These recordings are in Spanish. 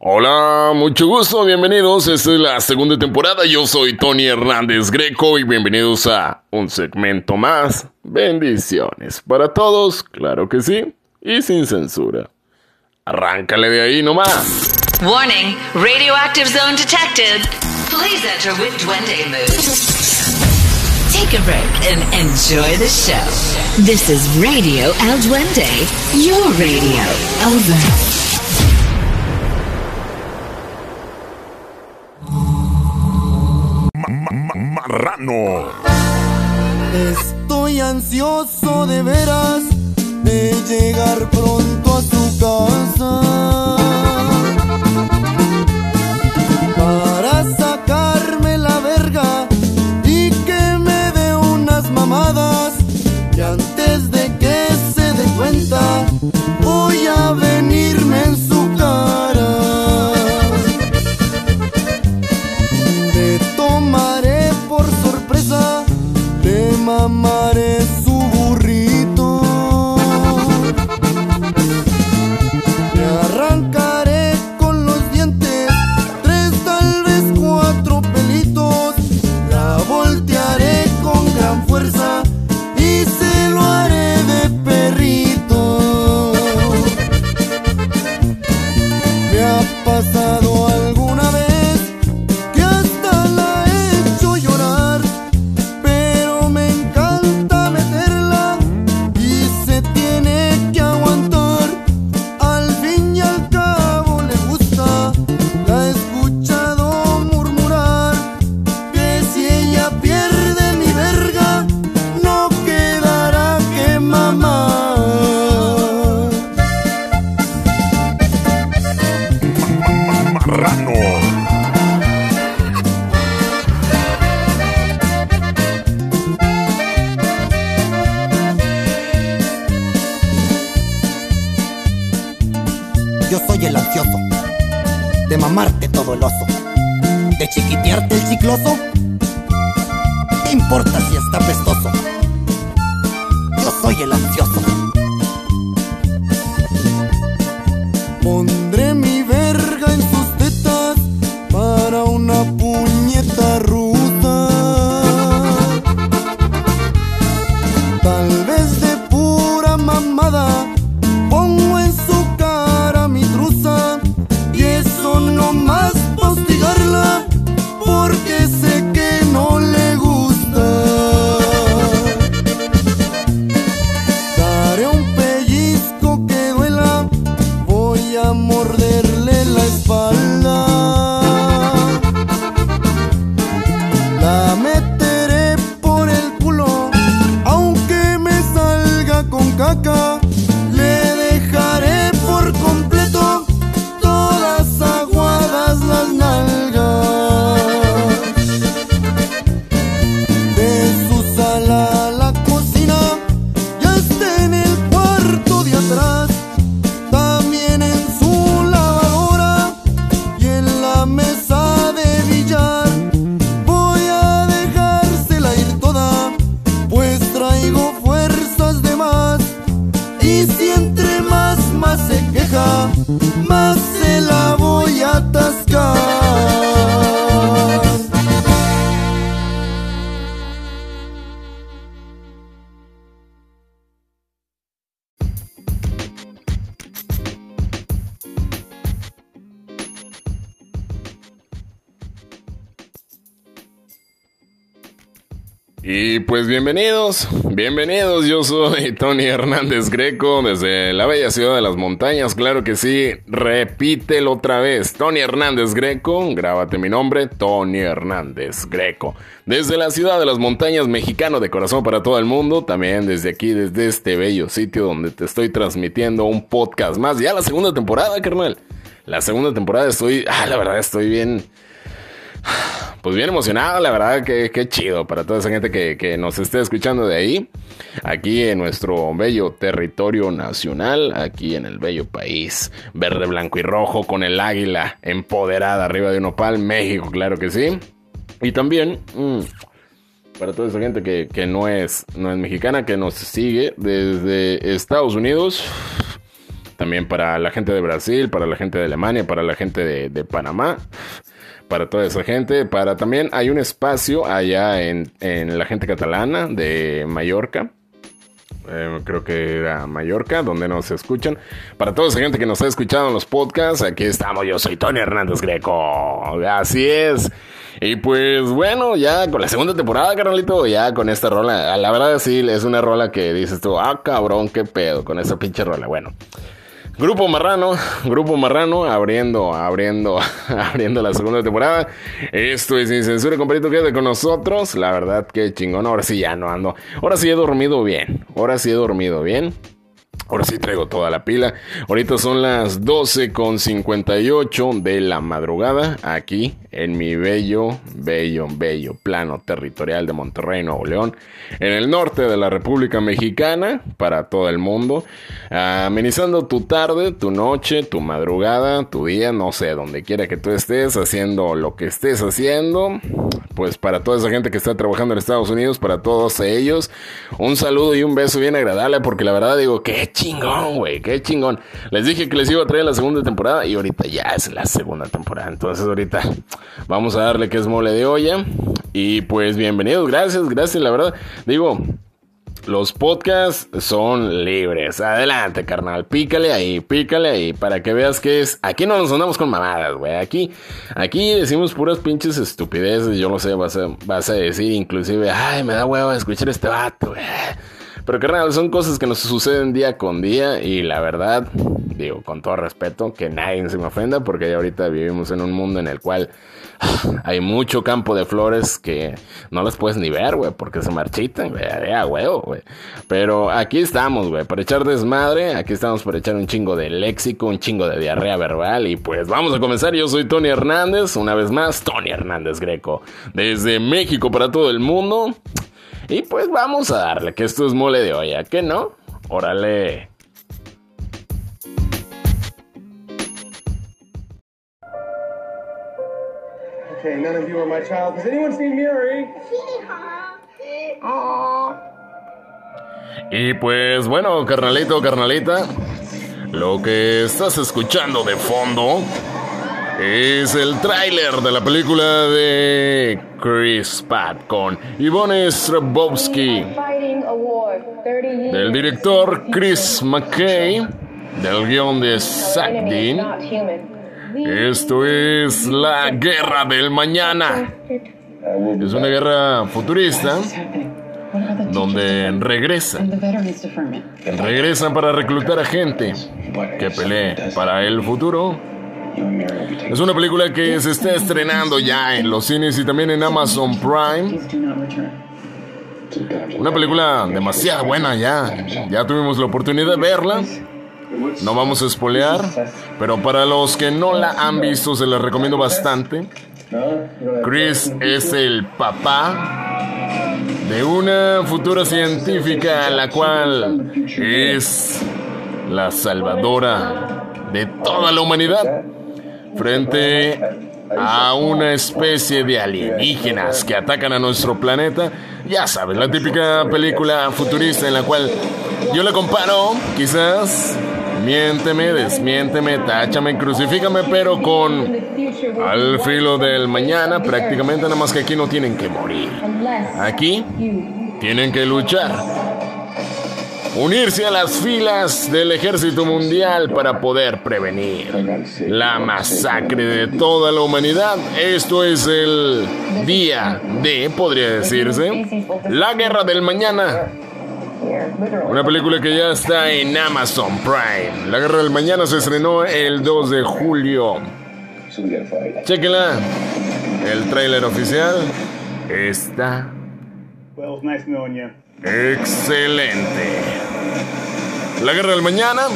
Hola, mucho gusto, bienvenidos. Esta es la segunda temporada. Yo soy Tony Hernández Greco y bienvenidos a un segmento más. Bendiciones para todos, claro que sí, y sin censura. Arráncale de ahí nomás. Warning, radioactive zone detected. Please enter with Duende mood. Take a break and enjoy the show. This is Radio El Duende, your radio. Over. Marrano. Estoy ansioso de veras de llegar pronto a su casa Yo soy el ansioso, de mamarte todo el oso, de chiquitearte el chicloso. ¿Qué importa si está pestoso? Yo soy el ansioso. Mas pues bienvenidos, bienvenidos, yo soy Tony Hernández Greco desde la bella ciudad de las montañas, claro que sí, repítelo otra vez, Tony Hernández Greco, grábate mi nombre, Tony Hernández Greco, desde la ciudad de las montañas mexicano de corazón para todo el mundo, también desde aquí, desde este bello sitio donde te estoy transmitiendo un podcast más, ya la segunda temporada, carnal, la segunda temporada estoy, ah, la verdad estoy bien Pues bien emocionado, la verdad que, que chido para toda esa gente que, nos esté escuchando de ahí, aquí en nuestro bello territorio nacional, aquí en el bello país, verde, blanco y rojo, con el águila empoderada arriba de un opal, México, claro que sí. Y también, mmm, para toda esa gente que, no, es, no es mexicana, que nos sigue desde Estados Unidos. También para la gente de Brasil, para la gente de Alemania, para la gente de Panamá para toda esa gente. Para también hay un espacio allá en, en la gente catalana de Mallorca. Eh, creo que era Mallorca, donde nos escuchan. Para toda esa gente que nos ha escuchado en los podcasts, aquí estamos. Yo soy Tony Hernández Greco. Así es. Y pues bueno, ya con la segunda temporada, carnalito, ya con esta rola. La verdad, sí, es una rola que dices tú, ah, cabrón, qué pedo con esa pinche rola. Bueno. Grupo Marrano, Grupo Marrano, abriendo, abriendo, abriendo la segunda temporada. Esto es Sin Censura, compadrito, quédate con nosotros. La verdad que chingón, ahora sí ya no ando. Ahora sí he dormido bien, ahora sí he dormido bien. Ahora sí traigo toda la pila. Ahorita son las 12 con 58 de la madrugada aquí en mi bello, bello, bello plano territorial de Monterrey, Nuevo León, en el norte de la República Mexicana, para todo el mundo. Amenizando tu tarde, tu noche, tu madrugada, tu día, no sé, donde quiera que tú estés haciendo lo que estés haciendo. Pues para toda esa gente que está trabajando en Estados Unidos, para todos ellos, un saludo y un beso bien agradable, porque la verdad digo que chingón, güey, qué chingón. Les dije que les iba a traer la segunda temporada y ahorita ya es la segunda temporada. Entonces ahorita vamos a darle que es mole de olla. Y pues bienvenidos, gracias, gracias, la verdad. Digo, los podcasts son libres. Adelante, carnal. Pícale ahí, pícale ahí. Para que veas que es. Aquí no nos andamos con mamadas, güey. Aquí, aquí decimos puras pinches estupideces. Yo no sé, vas a, vas a decir inclusive, ay, me da huevo escuchar este vato, güey. Pero carnal, son cosas que nos suceden día con día y la verdad, digo, con todo respeto, que nadie se me ofenda porque ya ahorita vivimos en un mundo en el cual hay mucho campo de flores que no las puedes ni ver, güey, porque se marchitan, güey, a huevo, güey. Pero aquí estamos, güey, para echar desmadre, aquí estamos para echar un chingo de léxico, un chingo de diarrea verbal y pues vamos a comenzar. Yo soy Tony Hernández, una vez más, Tony Hernández Greco, desde México para todo el mundo. Y pues vamos a darle, que esto es mole de olla, ¿qué no? Órale. Okay, none of you are my child. Has anyone seen Miri? Y pues bueno, carnalito, carnalita, lo que estás escuchando de fondo es el tráiler de la película de Chris Pratt con Ivone Strahovski, del director Chris McKay, del guion de Zach Dean. Esto es la guerra del mañana. Es una guerra futurista donde regresan. Regresan para reclutar a gente que pelee para el futuro. Es una película que se está estrenando ya en los cines y también en Amazon Prime. Una película demasiado buena ya. Ya tuvimos la oportunidad de verla. No vamos a espolear, pero para los que no la han visto se la recomiendo bastante. Chris es el papá de una futura científica la cual es la salvadora de toda la humanidad frente a una especie de alienígenas que atacan a nuestro planeta. Ya sabes, la típica película futurista en la cual yo la comparo, quizás, miénteme, desmiénteme, táchame, crucifícame, pero con al filo del mañana, prácticamente nada más que aquí no tienen que morir. Aquí tienen que luchar unirse a las filas del ejército mundial para poder prevenir la masacre de toda la humanidad. Esto es el día de, podría decirse, la guerra del mañana. Una película que ya está en Amazon Prime. La guerra del mañana se estrenó el 2 de julio. Chequenla. El tráiler oficial está. Excelente. La guerra del mañana.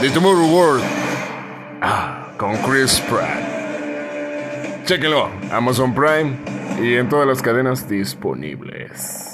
The Tomorrow World. Ah, con Chris Pratt. Chéquenlo, Amazon Prime y en todas las cadenas disponibles.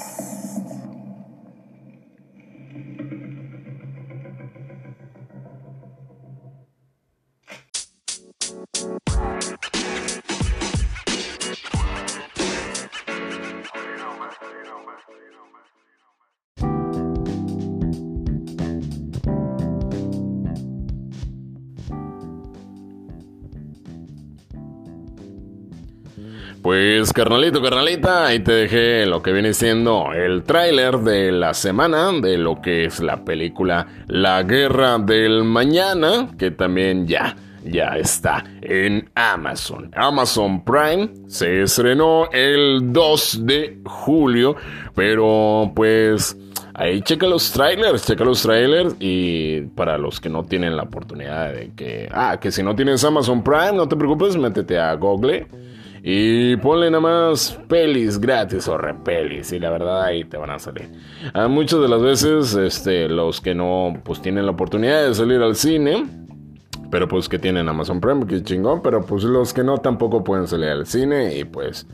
Pues carnalito, carnalita, ahí te dejé lo que viene siendo el tráiler de la semana de lo que es la película La Guerra del Mañana, que también ya, ya está en Amazon. Amazon Prime se estrenó el 2 de julio, pero pues... Ahí checa los trailers, checa los trailers y para los que no tienen la oportunidad de que, ah, que si no tienes Amazon Prime, no te preocupes, métete a Google y ponle nada más pelis gratis o repelis y la verdad ahí te van a salir. A muchas de las veces, este, los que no, pues tienen la oportunidad de salir al cine, pero pues que tienen Amazon Prime, que chingón, pero pues los que no tampoco pueden salir al cine y pues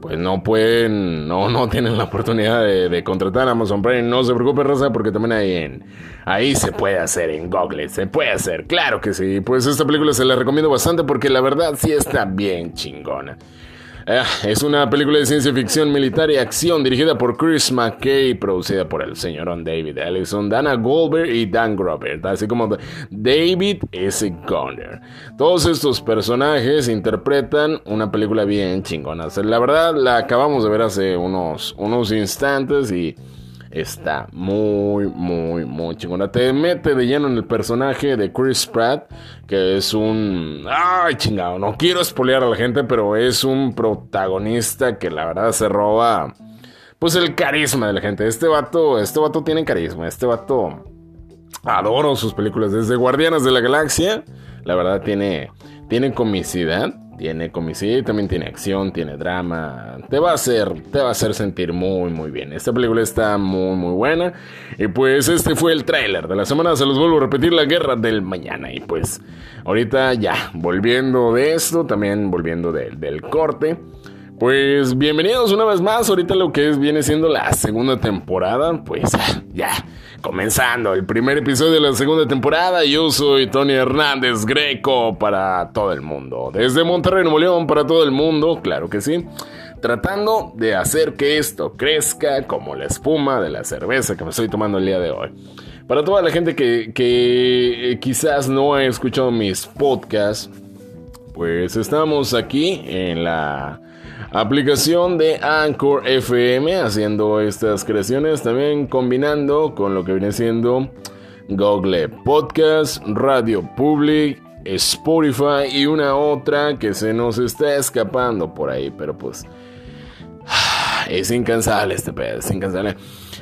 pues no pueden, no, no tienen la oportunidad de, contratar a Amazon Prime. No se preocupe, Rosa, porque también ahí en, ahí se puede hacer en Google, se puede hacer, claro que sí. Pues esta película se la recomiendo bastante porque la verdad sí está bien chingona. Ah, es una película de ciencia ficción militar y acción dirigida por Chris McKay, producida por el señorón David Ellison, Dana Goldberg y Dan Grover, así como David S. Gunner. Todos estos personajes interpretan una película bien chingona. La verdad, la acabamos de ver hace unos, unos instantes y está muy, muy, muy chingona. Te mete de lleno en el personaje de Chris Pratt, que es un... Ay, chingado, no quiero espolear a la gente, pero es un protagonista que la verdad se roba... Pues el carisma de la gente. Este vato, este vato tiene carisma. Este vato... Adoro sus películas. Desde Guardianes de la Galaxia. La verdad tiene, tiene comicidad tiene comicidad, también tiene acción, tiene drama. Te va a hacer, te va a hacer sentir muy, muy bien. Esta película está muy, muy buena. Y pues este fue el tráiler de la semana. Se los vuelvo a repetir, La Guerra del Mañana. Y pues ahorita ya, volviendo de esto, también volviendo del corte. Pues bienvenidos una vez más. Ahorita lo que es, viene siendo la segunda temporada. Pues ya Comenzando el primer episodio de la segunda temporada, yo soy Tony Hernández Greco para todo el mundo. Desde Monterrey, Nuevo León, para todo el mundo, claro que sí. Tratando de hacer que esto crezca como la espuma de la cerveza que me estoy tomando el día de hoy. Para toda la gente que, que quizás no ha escuchado mis podcasts, pues estamos aquí en la aplicación de Anchor FM haciendo estas creaciones también combinando con lo que viene siendo Google Podcast, Radio Public, Spotify y una otra que se nos está escapando por ahí, pero pues es incansable este pedo, es incansable.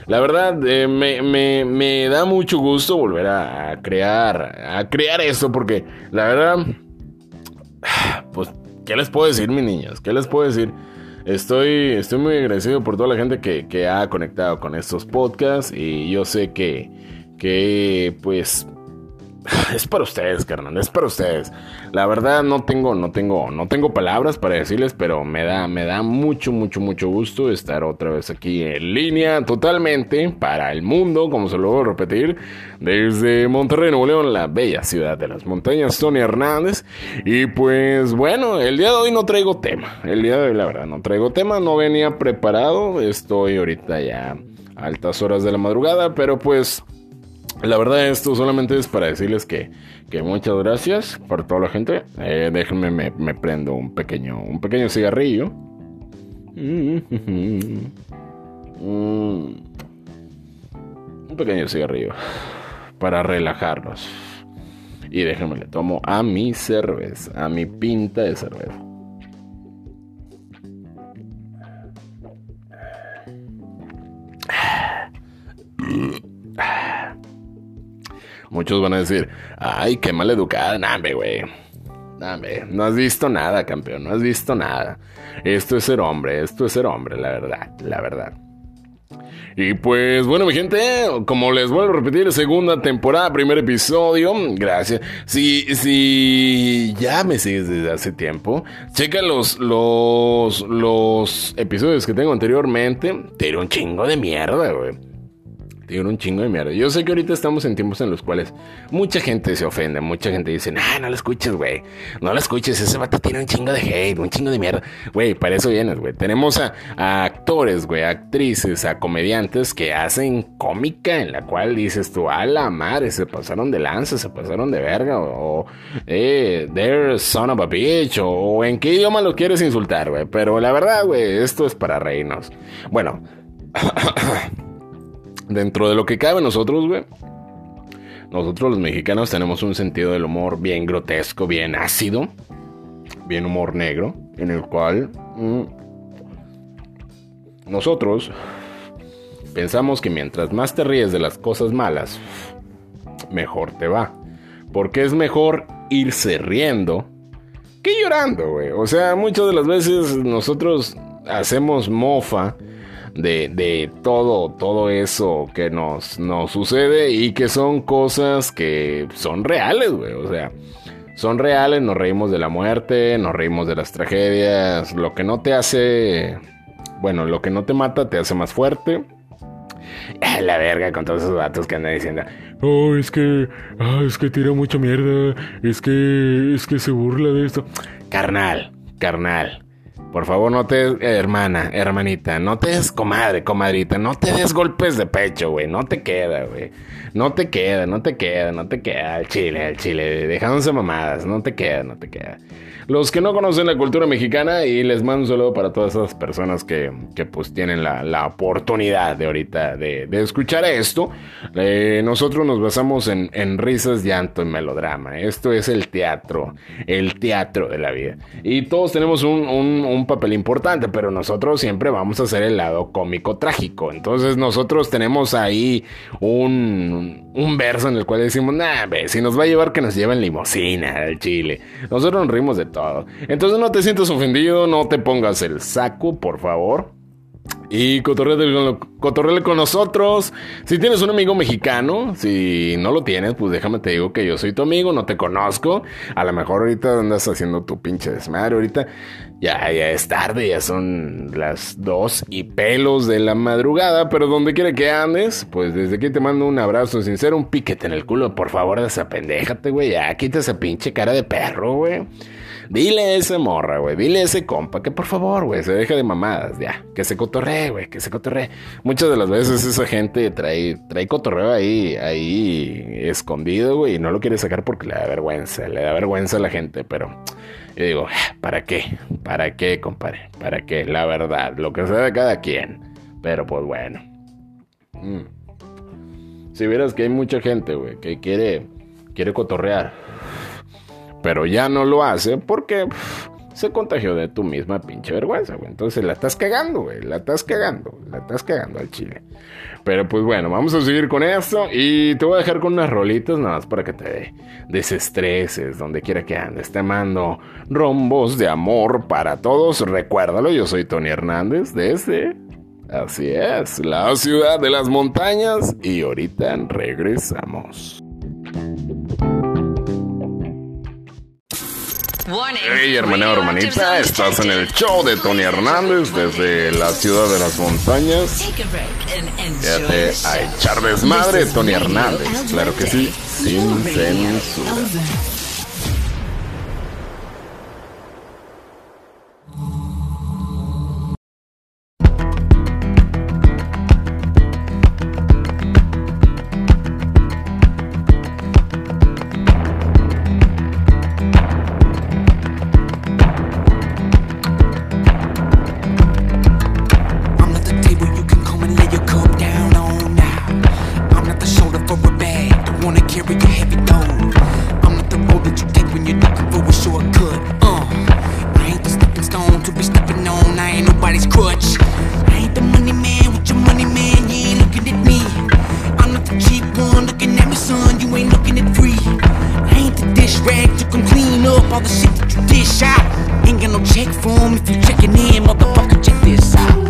La verdad, eh, me, me, me, da mucho gusto volver a, crear, a crear esto porque la verdad, pues ¿Qué les puedo decir, mis niños? ¿Qué les puedo decir? Estoy, estoy muy agradecido por toda la gente que, que ha conectado con estos podcasts y yo sé que, que pues es para ustedes, carnal, es para ustedes. La verdad no tengo, no tengo, no tengo palabras para decirles, pero me da, me da mucho, mucho, mucho gusto estar otra vez aquí en línea, totalmente para el mundo, como se lo voy a repetir, desde Monterrey, Nuevo León, la bella ciudad de las montañas, Tony Hernández. Y pues bueno, el día de hoy no traigo tema. El día de hoy, la verdad, no traigo tema, no venía preparado. Estoy ahorita ya a altas horas de la madrugada, pero pues la verdad, esto solamente es para decirles que, que muchas gracias por toda la gente. Eh, déjenme, me, prendo un pequeño, un pequeño cigarrillo. un pequeño cigarrillo para relajarnos. Y déjenme le tomo a mi cerveza, a mi pinta de cerveza. Muchos van a decir, ay, qué mal educada, nambe, güey. Nambe, no has visto nada, campeón, no has visto nada. Esto es ser hombre, esto es ser hombre, la verdad, la verdad. Y pues bueno, mi gente, como les vuelvo a repetir, segunda temporada, primer episodio. Gracias. Si, si ya me sigues desde hace tiempo, checa los, los, los episodios que tengo anteriormente. Te un chingo de mierda, güey. Tiene un chingo de mierda. Yo sé que ahorita estamos en tiempos en los cuales mucha gente se ofende, mucha gente dice, nah, no lo escuches, güey. No lo escuches, ese vato tiene un chingo de hate, un chingo de mierda. Güey, para eso vienes, güey. Tenemos a, a actores, güey, actrices, a comediantes que hacen cómica en la cual dices tú, a la madre, se pasaron de lanza, se pasaron de verga, o, eh, they're son of a bitch, o, o en qué idioma lo quieres insultar, güey. Pero la verdad, güey, esto es para reírnos. Bueno. dentro de lo que cabe nosotros, güey. Nosotros los mexicanos tenemos un sentido del humor bien grotesco, bien ácido, bien humor negro, en el cual mm, nosotros pensamos que mientras más te ríes de las cosas malas, mejor te va. Porque es mejor irse riendo que llorando, güey. O sea, muchas de las veces nosotros hacemos mofa de, de, todo, todo eso que nos, nos sucede y que son cosas que son reales, güey. O sea, son reales, nos reímos de la muerte, nos reímos de las tragedias, lo que no te hace, bueno, lo que no te mata te hace más fuerte. La verga con todos esos datos que andan diciendo. Oh, es que. Ah, es que tira mucha mierda. Es que. Es que se burla de esto. Carnal, carnal. Por favor, no te des, hermana, hermanita, no te des comadre, comadrita, no te des golpes de pecho, güey, no te queda, güey. No te queda, no te queda, no te queda el chile, el chile, dejándose mamadas, no te queda, no te queda. Los que no conocen la cultura mexicana y les mando un saludo para todas esas personas que, que pues tienen la, la, oportunidad de ahorita de, de escuchar esto. Eh, nosotros nos basamos en, en risas, llanto y melodrama. Esto es el teatro, el teatro de la vida. Y todos tenemos un, un, papel importante, pero nosotros siempre vamos a hacer el lado cómico trágico. Entonces nosotros tenemos ahí un, un verso en el cual decimos, nah, si nos va a llevar que nos lleven limosina al Chile. Nosotros nos rimos de todo. Entonces no te sientas ofendido, no te pongas el saco, por favor. Y cotorreale con nosotros. Si tienes un amigo mexicano, si no lo tienes, pues déjame te digo que yo soy tu amigo, no te conozco. A lo mejor ahorita andas haciendo tu pinche desmadre. Ahorita ya, ya es tarde, ya son las dos y pelos de la madrugada. Pero donde quiera que andes, pues desde aquí te mando un abrazo sincero, un piquete en el culo. Por favor, desapendéjate, güey. Ya quita esa pinche cara de perro, güey. Dile a ese morra, güey. Dile a ese compa que por favor, güey, se deje de mamadas, ya. Que se cotorree, güey, que se cotorree. Muchas de las veces esa gente trae, trae cotorreo ahí, ahí escondido, güey, y no lo quiere sacar porque le da vergüenza, le da vergüenza a la gente, pero yo digo, ¿para qué? ¿Para qué, compadre? ¿Para qué? La verdad, lo que sea de cada quien. Pero pues bueno. Mm. Si vieras que hay mucha gente, güey, que quiere, quiere cotorrear pero ya no lo hace porque se contagió de tu misma pinche vergüenza, güey. Entonces la estás cagando, güey. La estás cagando. La estás cagando al chile. Pero pues bueno, vamos a seguir con esto. Y te voy a dejar con unas rolitas nada más para que te desestreses donde quiera que andes. Te mando rombos de amor para todos. Recuérdalo, yo soy Tony Hernández desde... Así es, la ciudad de las montañas. Y ahorita regresamos. Hey hermana hermanita, estás en el show de Tony Hernández desde la ciudad de las montañas. Fíjate a echar desmadre Tony Hernández, claro que sí, sin censura. all the shit that you dish out. Ain't got no check for him if you checking in, motherfucker, check this out.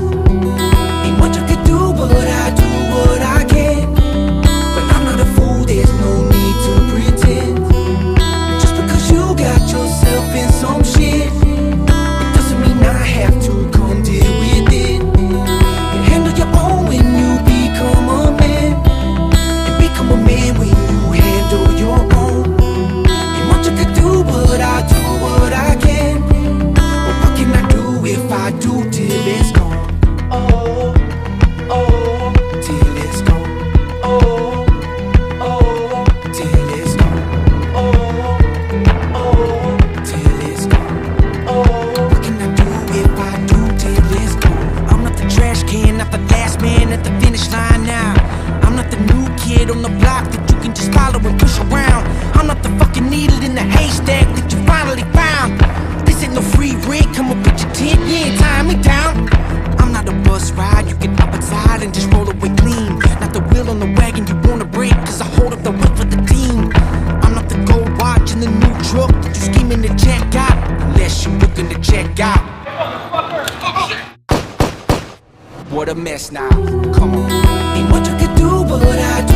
What a mess now. Come on. Ain't what you could do but what I do.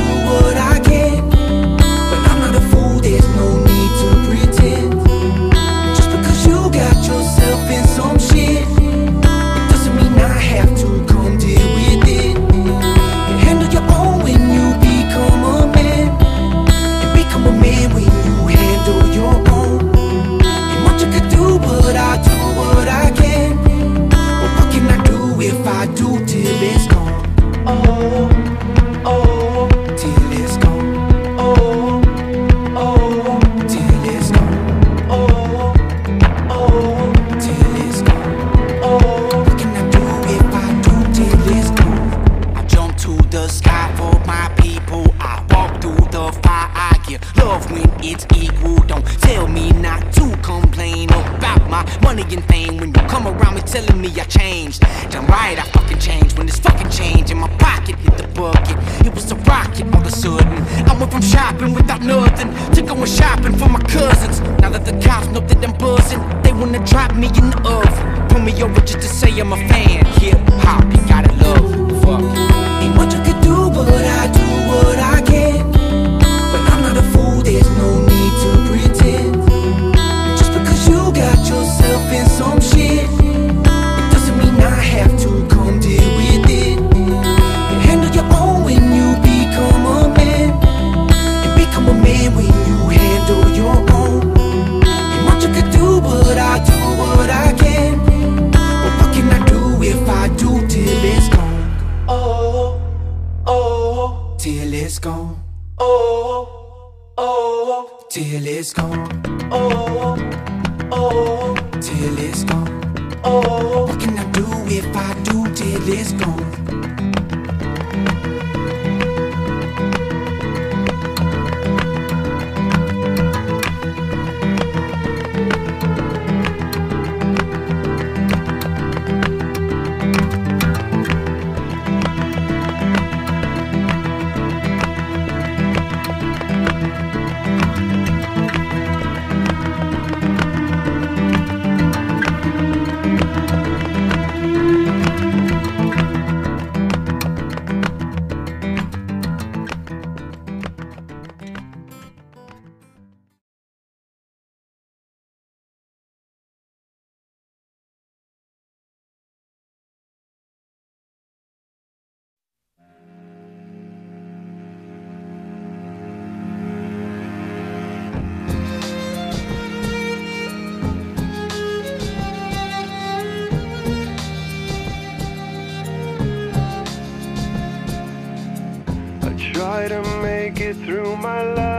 through my life.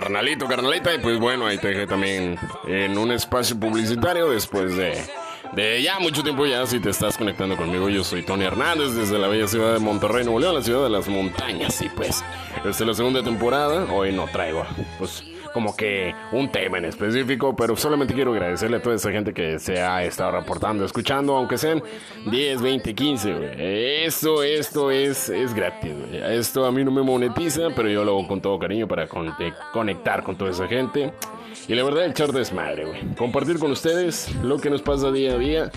Carnalito, carnalita, y pues bueno, ahí te dejé también en un espacio publicitario después de, de ya mucho tiempo ya, si te estás conectando conmigo, yo soy Tony Hernández desde la bella ciudad de Monterrey, Nuevo León, la ciudad de las montañas, y pues, esta es la segunda temporada, hoy no traigo, pues, como que un tema en específico, pero solamente quiero agradecerle a toda esa gente que se ha estado reportando, escuchando, aunque sean 10, 20, 15, güey. Esto, esto es, es gratis, güey. Esto a mí no me monetiza, pero yo lo hago con todo cariño para conte- conectar con toda esa gente. Y la verdad, echar desmadre, güey. Compartir con ustedes lo que nos pasa día a día.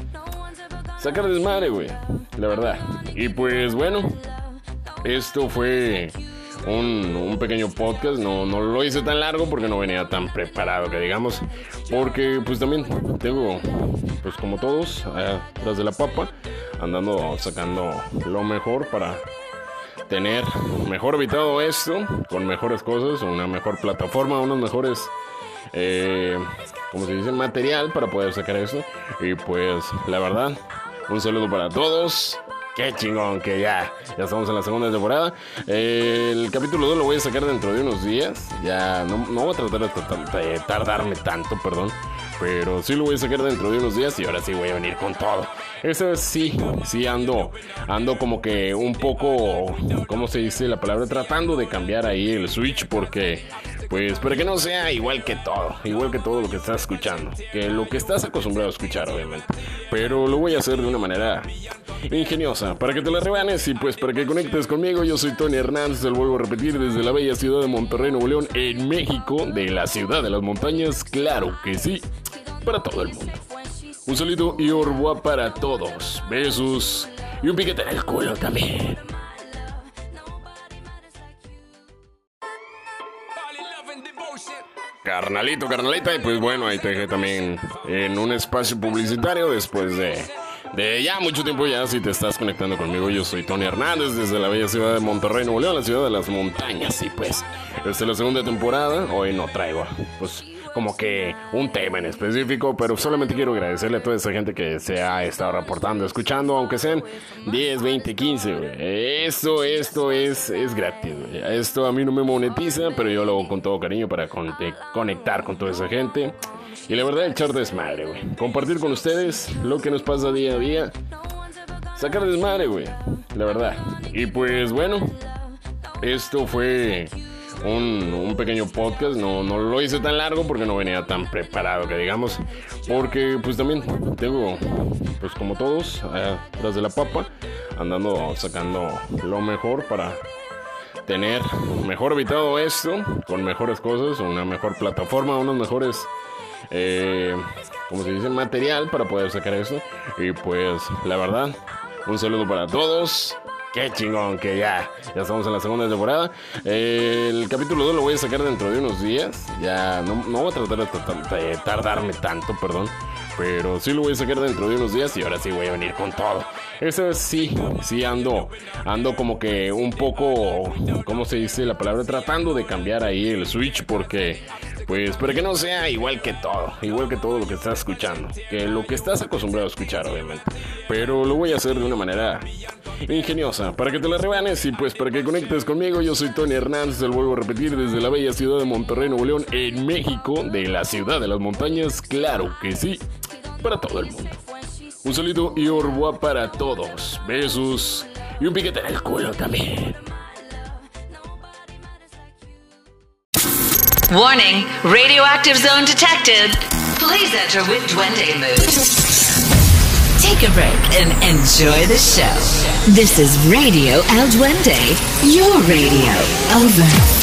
Sacar desmadre, güey. La verdad. Y pues bueno, esto fue un, pequeño podcast. No, no lo hice tan largo porque no venía tan preparado, que digamos. Porque pues también tengo, pues como todos, eh, tras de la papa, andando sacando lo mejor para tener mejor habitado esto, con mejores cosas, una mejor plataforma, unos mejores, eh, como se dice, material para poder sacar esto. Y pues, la verdad, un saludo para todos. Qué chingón que ya, ya estamos en la segunda temporada. El capítulo 2 lo voy a sacar dentro de unos días. Ya no, no voy a tratar de, de tardarme tanto, perdón. Pero sí lo voy a sacar dentro de unos días y ahora sí voy a venir con todo. Esta vez sí, sí ando, ando como que un poco, ¿cómo se dice la palabra? Tratando de cambiar ahí el switch porque, pues, para que no sea igual que todo, igual que todo lo que estás escuchando, que lo que estás acostumbrado a escuchar, obviamente. Pero lo voy a hacer de una manera ingeniosa, para que te la rebanes y pues para que conectes conmigo. Yo soy Tony Hernández, te lo vuelvo a repetir desde la bella ciudad de Monterrey, Nuevo León, en México, de la ciudad de las montañas, claro que sí, para todo el mundo. Un saludo y orboa para todos. Besos y un piquete en el culo también. Carnalito, carnalita, y pues bueno, ahí te dejé también en un espacio publicitario después de, de ya mucho tiempo ya, si te estás conectando conmigo, yo soy Tony Hernández desde la bella ciudad de Monterrey, Nuevo León, la ciudad de las montañas, y pues, esta es la segunda temporada, hoy no traigo, pues, como que un tema en específico, pero solamente quiero agradecerle a toda esa gente que se ha estado reportando, escuchando, aunque sean 10, 20, 15, güey. Esto, esto es, es gratis, güey. Esto a mí no me monetiza, pero yo lo hago con todo cariño para conte- conectar con toda esa gente. Y la verdad, echar desmadre, güey. Compartir con ustedes lo que nos pasa día a día. Sacar desmadre, güey. La verdad. Y pues bueno, esto fue un, un pequeño podcast. No, no lo hice tan largo porque no venía tan preparado, que digamos. Porque pues también tengo, pues como todos, eh, tras de la papa, andando sacando lo mejor para tener mejor habitado esto, con mejores cosas, una mejor plataforma, unos mejores, eh, como se dice, material para poder sacar esto. Y pues, la verdad, un saludo para todos. Qué chingón que ya, ya estamos en la segunda temporada. El capítulo 2 lo voy a sacar dentro de unos días. Ya no, no voy a tratar de, tardarme tanto, perdón. Pero sí lo voy a sacar dentro de unos días y ahora sí voy a venir con todo. Vez sí, sí ando, ando como que un poco, ¿cómo se dice la palabra? Tratando de cambiar ahí el switch porque, pues, para que no sea igual que todo, igual que todo lo que estás escuchando, que lo que estás acostumbrado a escuchar, obviamente. Pero lo voy a hacer de una manera ingeniosa, para que te la rebanes y pues para que conectes conmigo. Yo soy Tony Hernández, te lo vuelvo a repetir desde la bella ciudad de Monterrey, Nuevo León, en México, de la ciudad de las montañas, claro que sí, para todo el mundo. Un saludo y orboa para todos. Besos y un piquete en el culo también. Warning, radioactive zone detected. Please enter with Duende mood. Take a break and enjoy the show. This is Radio El Duende, your radio. Over.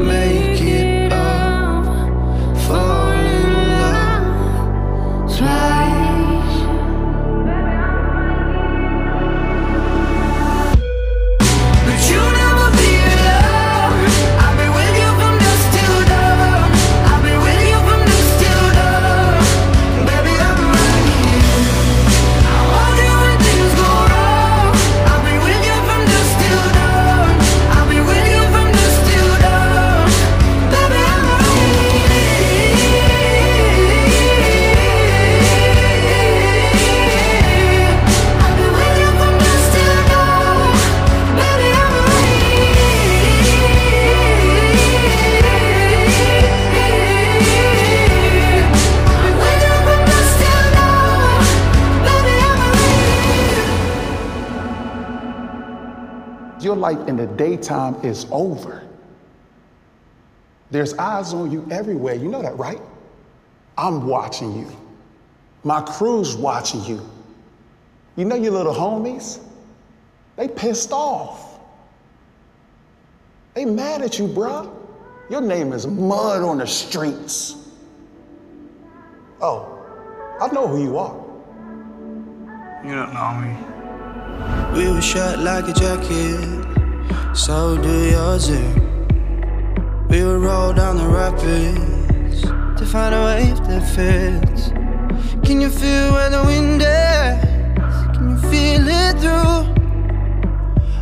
made I'm life in the daytime is over. There's eyes on you everywhere. You know that, right? I'm watching you. My crew's watching you. You know your little homies? They pissed off. They mad at you, bruh. Your name is mud on the streets. Oh, I know who you are. You don't know me. We were shot like a jacket, so do yours. eh? We will roll down the rapids to find a wave that fits. Can you feel where the wind is? Can you feel it through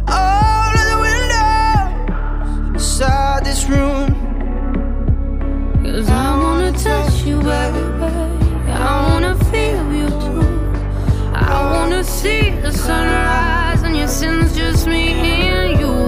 all of the windows inside this room? Cause I wanna touch you, baby. I wanna feel you too. I wanna see the sunrise and your sins, just me and you.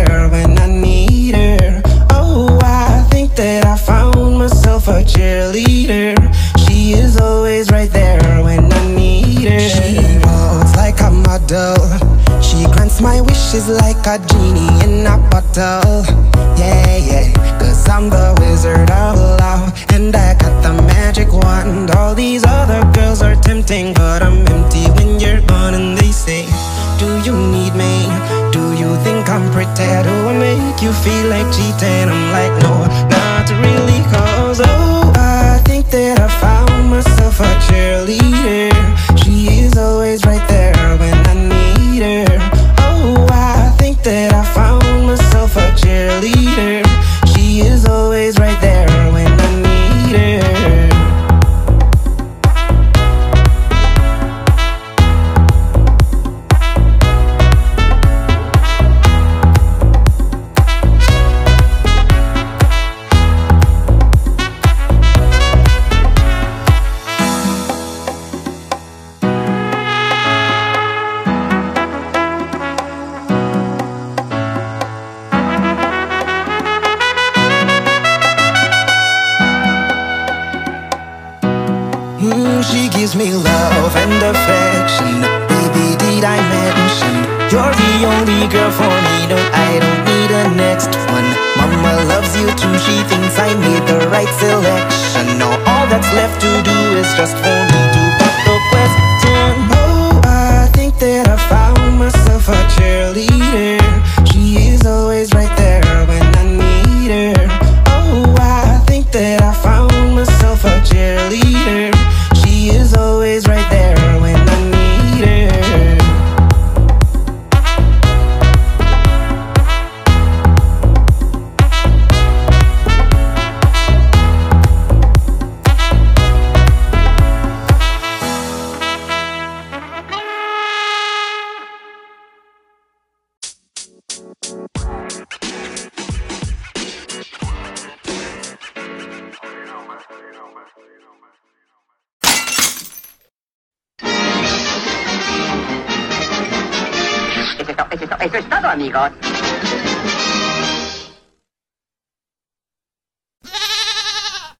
gives me love and affection. Baby, did I mention you're the only girl for me? No, I don't need a next one. Mama loves you too. She thinks I made the right selection. Now all that's left to do is just for me to put the question. Oh, I think that I found myself a cheerleader.